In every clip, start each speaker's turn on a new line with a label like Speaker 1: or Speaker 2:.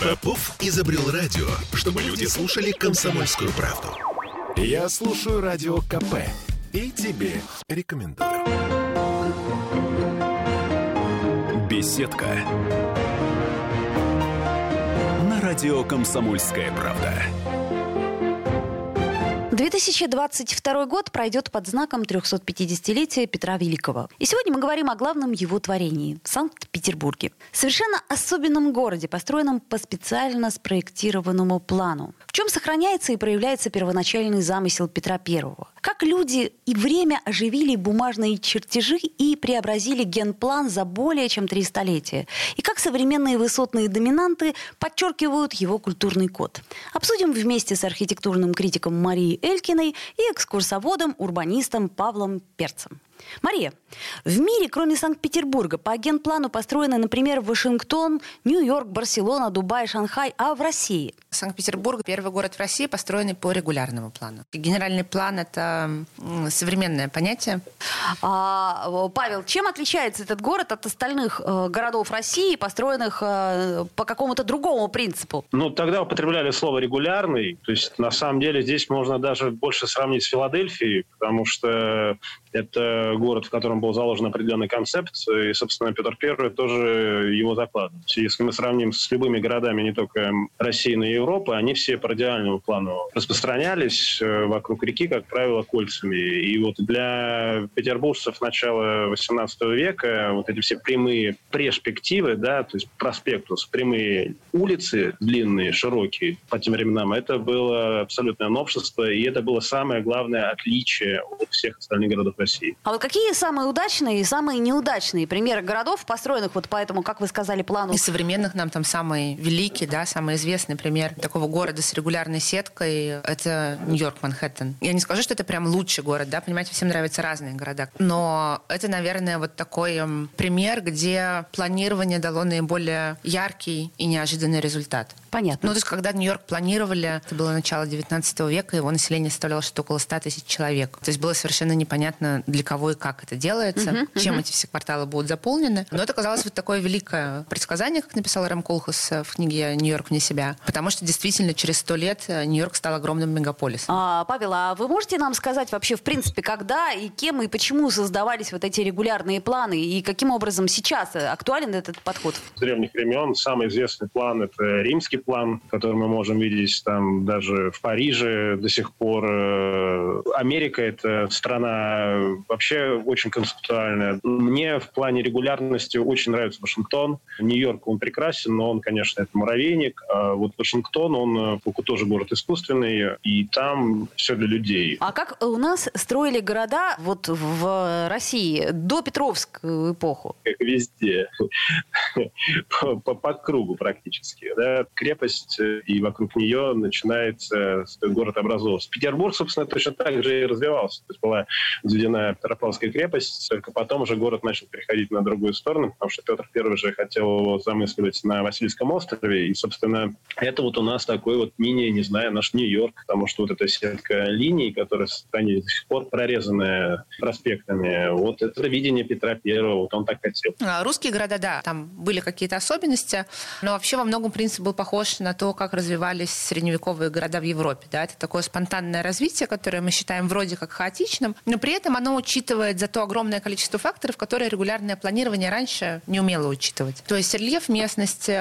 Speaker 1: Попов изобрел радио, чтобы люди слушали комсомольскую правду. Я слушаю радио КП и тебе рекомендую. Беседка. На радио «Комсомольская правда».
Speaker 2: 2022 год пройдет под знаком 350-летия Петра Великого. И сегодня мы говорим о главном его творении – Санкт-Петербурге. Совершенно особенном городе, построенном по специально спроектированному плану. В чем сохраняется и проявляется первоначальный замысел Петра Первого? Как люди и время оживили бумажные чертежи и преобразили генплан за более чем три столетия? И как современные высотные доминанты подчеркивают его культурный код? Обсудим вместе с архитектурным критиком Марией Элькиной и экскурсоводом, урбанистом Павлом Перцем. Мария, в мире, кроме Санкт-Петербурга, по генплану построены, например, Вашингтон, Нью-Йорк, Барселона, Дубай, Шанхай, а в России?
Speaker 3: Санкт-Петербург – первый город в России, построенный по регулярному плану. Генеральный план – это современное понятие.
Speaker 2: А, Павел, чем отличается этот город от остальных э, городов России, построенных э, по какому-то другому принципу?
Speaker 4: Ну, тогда употребляли слово «регулярный». То есть, на самом деле, здесь можно даже больше сравнить с Филадельфией, потому что это город, в котором был заложен определенный концепт, и, собственно, Петр I тоже его закладывал. Если мы сравним с любыми городами не только России, но и Европы, они все по радиальному плану распространялись э, вокруг реки, как правило, кольцами. И вот для петербуржцев начала XVIII века вот эти все прямые перспективы, да, то есть проспектус, прямые улицы длинные, широкие по тем временам, это было абсолютное новшество, и это было самое главное отличие от всех остальных городов России.
Speaker 2: А какие самые удачные и самые неудачные примеры городов, построенных вот по этому, как вы сказали, плану?
Speaker 3: Из современных нам там самый великий, да, самый известный пример такого города с регулярной сеткой – это Нью-Йорк, Манхэттен. Я не скажу, что это прям лучший город, да, понимаете, всем нравятся разные города. Но это, наверное, вот такой эм, пример, где планирование дало наиболее яркий и неожиданный результат.
Speaker 2: Понятно.
Speaker 3: Ну, то есть, когда Нью-Йорк планировали, это было начало 19 века, его население составляло что-то около 100 тысяч человек. То есть было совершенно непонятно, для кого и как это делается, uh-huh, чем uh-huh. эти все кварталы будут заполнены. Но это казалось вот такое великое предсказание, как написал Рэм Колхас в книге «Нью-Йорк вне себя». Потому что действительно через сто лет Нью-Йорк стал огромным мегаполисом.
Speaker 2: А, Павел, а вы можете нам сказать вообще, в принципе, когда и кем и почему создавались вот эти регулярные планы и каким образом сейчас актуален этот подход?
Speaker 4: С древних времен самый известный план – это римский план, который мы можем видеть там даже в Париже до сих пор. Э, Америка – это страна вообще очень концептуальная. Мне в плане регулярности очень нравится Вашингтон. Нью-Йорк, он прекрасен, но он, конечно, это муравейник. А вот Вашингтон, он э, тоже город искусственный, и там все для людей.
Speaker 2: А как у нас строили города вот в России до Петровскую эпоху?
Speaker 4: Как везде. по, по, кругу практически. Да? Крепость, э, и вокруг нее начинается город образовываться. Петербург, собственно, точно так же и развивался. То есть была взведена Петропавловская крепость, только потом уже город начал переходить на другую сторону, потому что Петр I же хотел его замысливать на Васильском острове, и, собственно, это вот у нас такой вот мини, не знаю, наш Нью-Йорк, потому что вот эта сетка линий, которая в стране до сих пор прорезанная проспектами, вот это видение Петра Первого, вот он так хотел.
Speaker 3: А, русские города, да, там были какие-то особенности, но вообще во многом принцип был похож на то, как развивались средневековые города в Европе. Да? Это такое спонтанное развитие, которое мы считаем вроде как хаотичным, но при этом оно учитывает за то огромное количество факторов, которые регулярное планирование раньше не умело учитывать. То есть рельеф местности,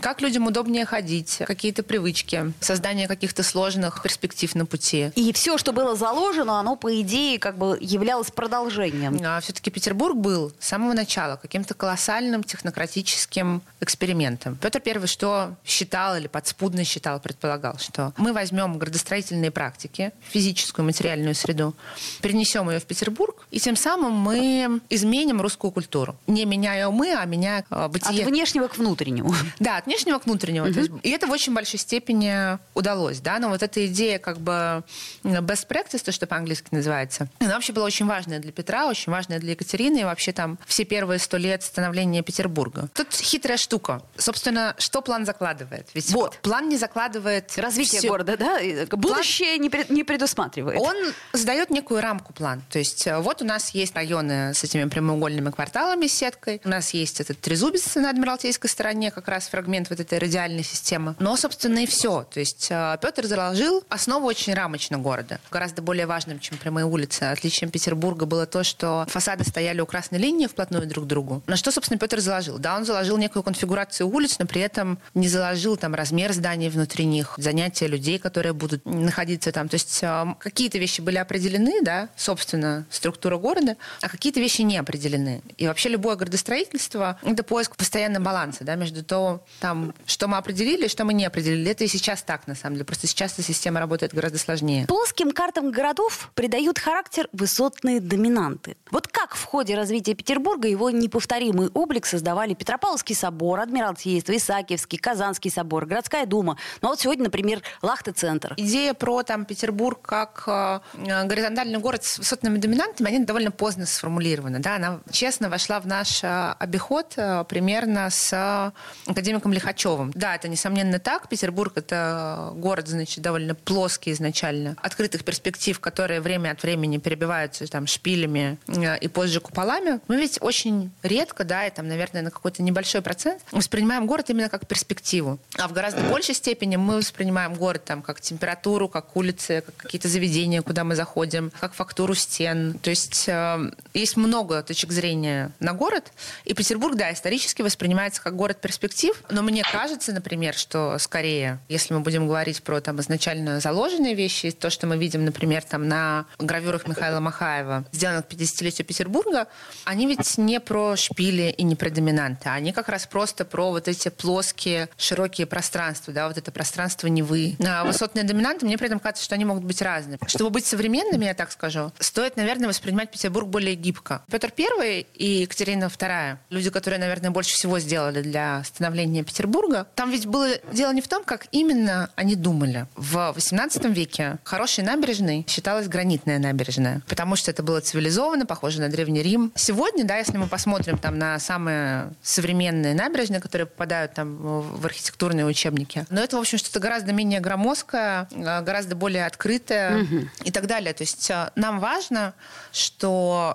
Speaker 3: как людям удобнее ходить, какие-то привычки, создание каких-то сложных перспектив на пути.
Speaker 2: И все, что было заложено, оно, по идее, как бы являлось продолжением.
Speaker 3: А все-таки Петербург был с самого начала каким-то колоссальным технократическим экспериментом. Петр I что считал или подспудно считал, предполагал, что мы возьмем градостроительные практики, физическую, материальную среду, перенесем ее в Петербург, и тем самым мы изменим русскую культуру. Не меняя умы, а меняя э, бытие.
Speaker 2: От внешнего к внутреннему.
Speaker 3: Да, от внешнего к внутреннему. Угу. есть, и это в очень большой степени удалось. Да? Но вот эта идея как бы best practice, то, что по-английски называется, она вообще была очень важная для Петра, очень важная для Екатерины, и вообще там все первые сто лет становления Петербурга. Тут хитрая штука. Собственно, что план закладывает? Ведь вот. план не закладывает
Speaker 2: развитие
Speaker 3: все.
Speaker 2: города, да? Будущее план... не, пред, не предусматривает.
Speaker 3: Он задает некую рамку план. То есть э, вот вот у нас есть районы с этими прямоугольными кварталами с сеткой. У нас есть этот трезубец на Адмиралтейской стороне, как раз фрагмент вот этой радиальной системы. Но, собственно, и все. То есть э, Петр заложил основу очень рамочно города. Гораздо более важным, чем прямые улицы. Отличием Петербурга было то, что фасады стояли у красной линии вплотную друг к другу. На что, собственно, Петр заложил? Да, он заложил некую конфигурацию улиц, но при этом не заложил там размер зданий внутри них, занятия людей, которые будут находиться там. То есть э, какие-то вещи были определены, да, собственно, структура города, а какие-то вещи не определены. И вообще любое градостроительство — это поиск постоянного баланса да, между то, там, что мы определили, что мы не определили. Это и сейчас так, на самом деле. Просто сейчас эта система работает гораздо сложнее.
Speaker 2: Плоским картам городов придают характер высотные доминанты. Вот как в ходе развития Петербурга его неповторимый облик создавали Петропавловский собор, Адмиралтейство, Исаакиевский, Казанский собор, городская дума. Ну вот сегодня, например, Лахта-центр.
Speaker 3: Идея про там, Петербург как э, горизонтальный город с высотными доминантами, они довольно поздно сформулированы. Да? Она честно вошла в наш э, обиход э, примерно с академиком Лихачевым. Да, это несомненно так. Петербург — это город, значит, довольно плоский изначально. Открытых перспектив, которые время от времени перебиваются там шпилями и позже куполами. Мы ведь очень редко, да, и там, наверное, на какой-то небольшой процент воспринимаем город именно как перспективу. А в гораздо большей степени мы воспринимаем город там как температуру, как улицы, как какие-то заведения, куда мы заходим, как фактуру стен. То есть э, есть много точек зрения на город. И Петербург, да, исторически воспринимается как город перспектив. Но мне кажется, например, что скорее, если мы будем говорить про там изначально заложенные вещи, то, что мы видим, например, там на гравюрах Михаила Махаева, сделанных к 50-летию Петербурга, они ведь не про шпили и не про доминанты. Они как раз просто про вот эти плоские, широкие пространства, да, вот это пространство Невы. А высотные доминанты, мне при этом кажется, что они могут быть разные. Чтобы быть современными, я так скажу, стоит, наверное, воспринимать Петербург более гибко. Петр I и Екатерина II, люди, которые, наверное, больше всего сделали для становления Петербурга, там ведь было дело не в том, как именно они думали. В XVIII веке хорошей набережной считалась гранитная набережная, потому что это было цивилизованно, похоже на Древний Рим. Сегодня, да, если мы посмотрим там на самые современные набережные, которые попадают там в архитектурные учебники, но это, в общем, что-то гораздо менее громоздкое, а, гораздо более открытое угу. и так далее. То есть а, нам важно, что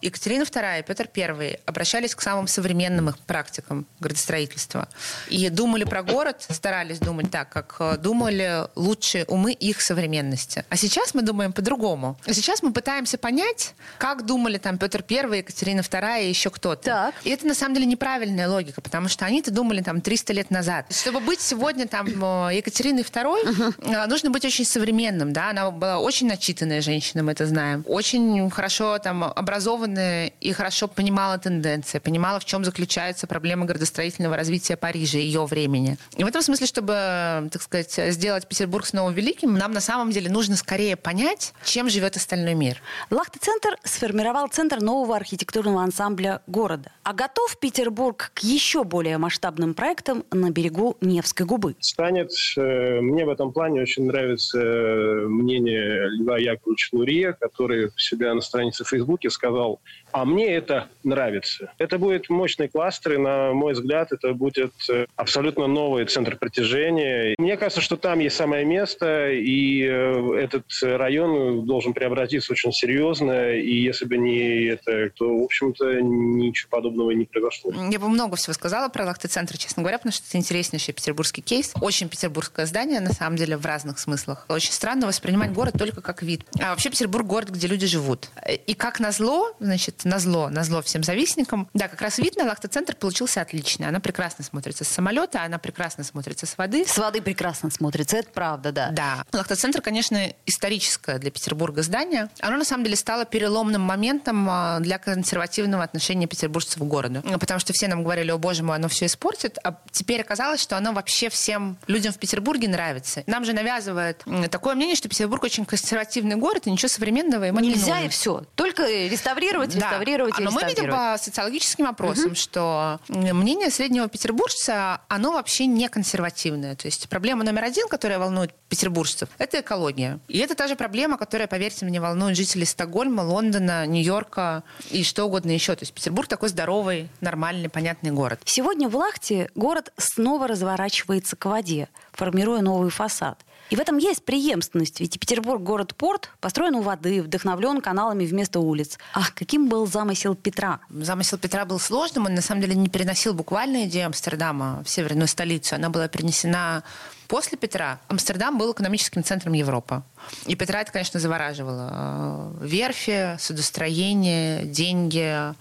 Speaker 3: Екатерина II и Петр I обращались к самым современным их практикам градостроительства и думали про город, старались думать так, как а, думали лучшие умы их современности. А сейчас мы думаем по-другому. А сейчас мы пытаемся понять, как думали там Петр I, Екатерина II и еще кто-то.
Speaker 2: Так.
Speaker 3: И это на самом деле неправильная логика, потому что они-то думали там 300 лет назад. Чтобы быть сегодня там Екатериной II, uh-huh. нужно быть очень современным, да, она была очень начитанная женщина, мы это знаем, очень хорошо там образованная и хорошо понимала тенденции, понимала, в чем заключается проблема градостроительного развития Парижа ее времени. И в этом смысле, чтобы, так сказать, сделать Петербург снова великим, нам на самом деле нужно скорее понять, чем живет остальной мир.
Speaker 2: Лахта-центр сформировал центр нового архитектурного ансамбля города. А готов Петербург к еще более масштабным проектам на берегу Невской губы?
Speaker 4: Станет, э, мне в этом плане очень нравится э, мнение Льва Яковлевича Лурье, который в себя на странице в Фейсбуке сказал, а мне это нравится. Это будет мощный кластер, и, на мой взгляд, это будет э, абсолютно новый центр притяжения. Мне кажется, что там есть самое место, и этот район должен преобразиться очень серьезно, и если бы не это, то, в общем-то, ничего подобного не произошло.
Speaker 3: Я бы много всего сказала про Лахты-центр, честно говоря, потому что это интереснейший петербургский кейс. Очень петербургское здание, на самом деле, в разных смыслах. Очень странно воспринимать город только как вид. А вообще Петербург город, где люди живут. И как назло, значит, назло, назло всем завистникам, да, как раз вид на Лахта-центр получился отличный. Она прекрасно смотрится с самолета, она прекрасно смотрится с воды.
Speaker 2: С воды прекрасно смотрится, это правда, да.
Speaker 3: Да. Лахта-центр, конечно, историческое для Петербурга здание. Оно, на самом деле, стало переломным моментом а, для консервативного отношения петербуржцев к городу. Потому что все нам говорили, о боже мой, оно все испортит. А теперь оказалось, что оно вообще всем людям в Петербурге нравится. Нам же навязывает такое мнение, что Петербург очень консервативный город, и ничего современного ему
Speaker 2: Нельзя
Speaker 3: не нужно.
Speaker 2: и все. Только реставрировать,
Speaker 3: да.
Speaker 2: реставрировать,
Speaker 3: Но мы видим по социологическим опросам, угу. что мнение среднего петербуржца, оно вообще не консервативное. То есть проблема номер один, которая волнует петербуржцев, это экология. И это та же проблема, которая, поверьте мне, волнует жителей Стокгольма, Лондона, Нью-Йорка и что угодно еще. То есть Петербург такой здоровый, нормальный, понятный город.
Speaker 2: Сегодня в Лахте город снова разворачивается к воде, формируя новый фасад. И в этом есть преемственность, ведь Петербург город-порт построен у воды, вдохновлен каналами вместо улиц. А каким был замысел Петра?
Speaker 3: Замысел Петра был сложным, он на самом деле не переносил буквально идею Амстердама в северную столицу. Она была перенесена после Петра. Амстердам был экономическим центром Европы. И Петра это, конечно, завораживало. Верфи, судостроение, деньги,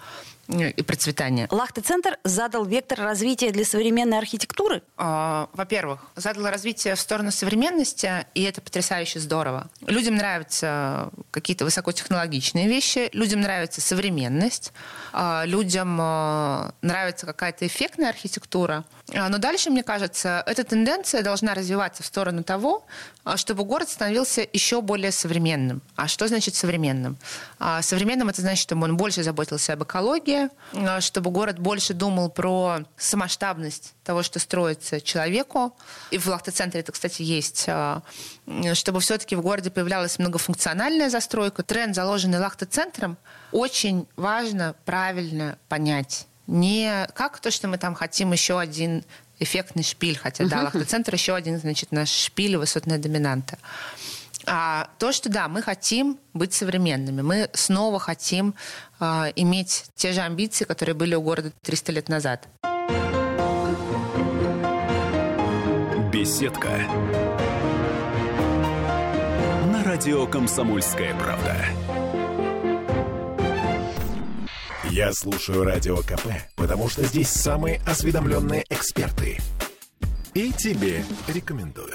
Speaker 3: и процветания.
Speaker 2: Лахта-центр задал вектор развития для современной архитектуры?
Speaker 3: А, во-первых, задал развитие в сторону современности, и это потрясающе здорово. Людям нравятся какие-то высокотехнологичные вещи, людям нравится современность, а, людям а, нравится какая-то эффектная архитектура. Но дальше, мне кажется, эта тенденция должна развиваться в сторону того, чтобы город становился еще более современным. А что значит современным? Современным это значит, чтобы он больше заботился об экологии, чтобы город больше думал про самоштабность того, что строится человеку. И в Лахта-центре это, кстати, есть. А, чтобы все-таки в городе появлялась многофункциональная застройка. Тренд, заложенный Лахта-центром, очень важно правильно понять. Не как то, что мы там хотим еще один эффектный шпиль, хотя, да, Лахта-центр еще один, значит, наш шпиль и высотная доминанта. А то, что да, мы хотим быть современными, мы снова хотим а, иметь те же амбиции, которые были у города 300 лет назад.
Speaker 1: Беседка. На радио «Комсомольская правда». Я слушаю Радио КП, потому что здесь самые осведомленные эксперты. И тебе рекомендую.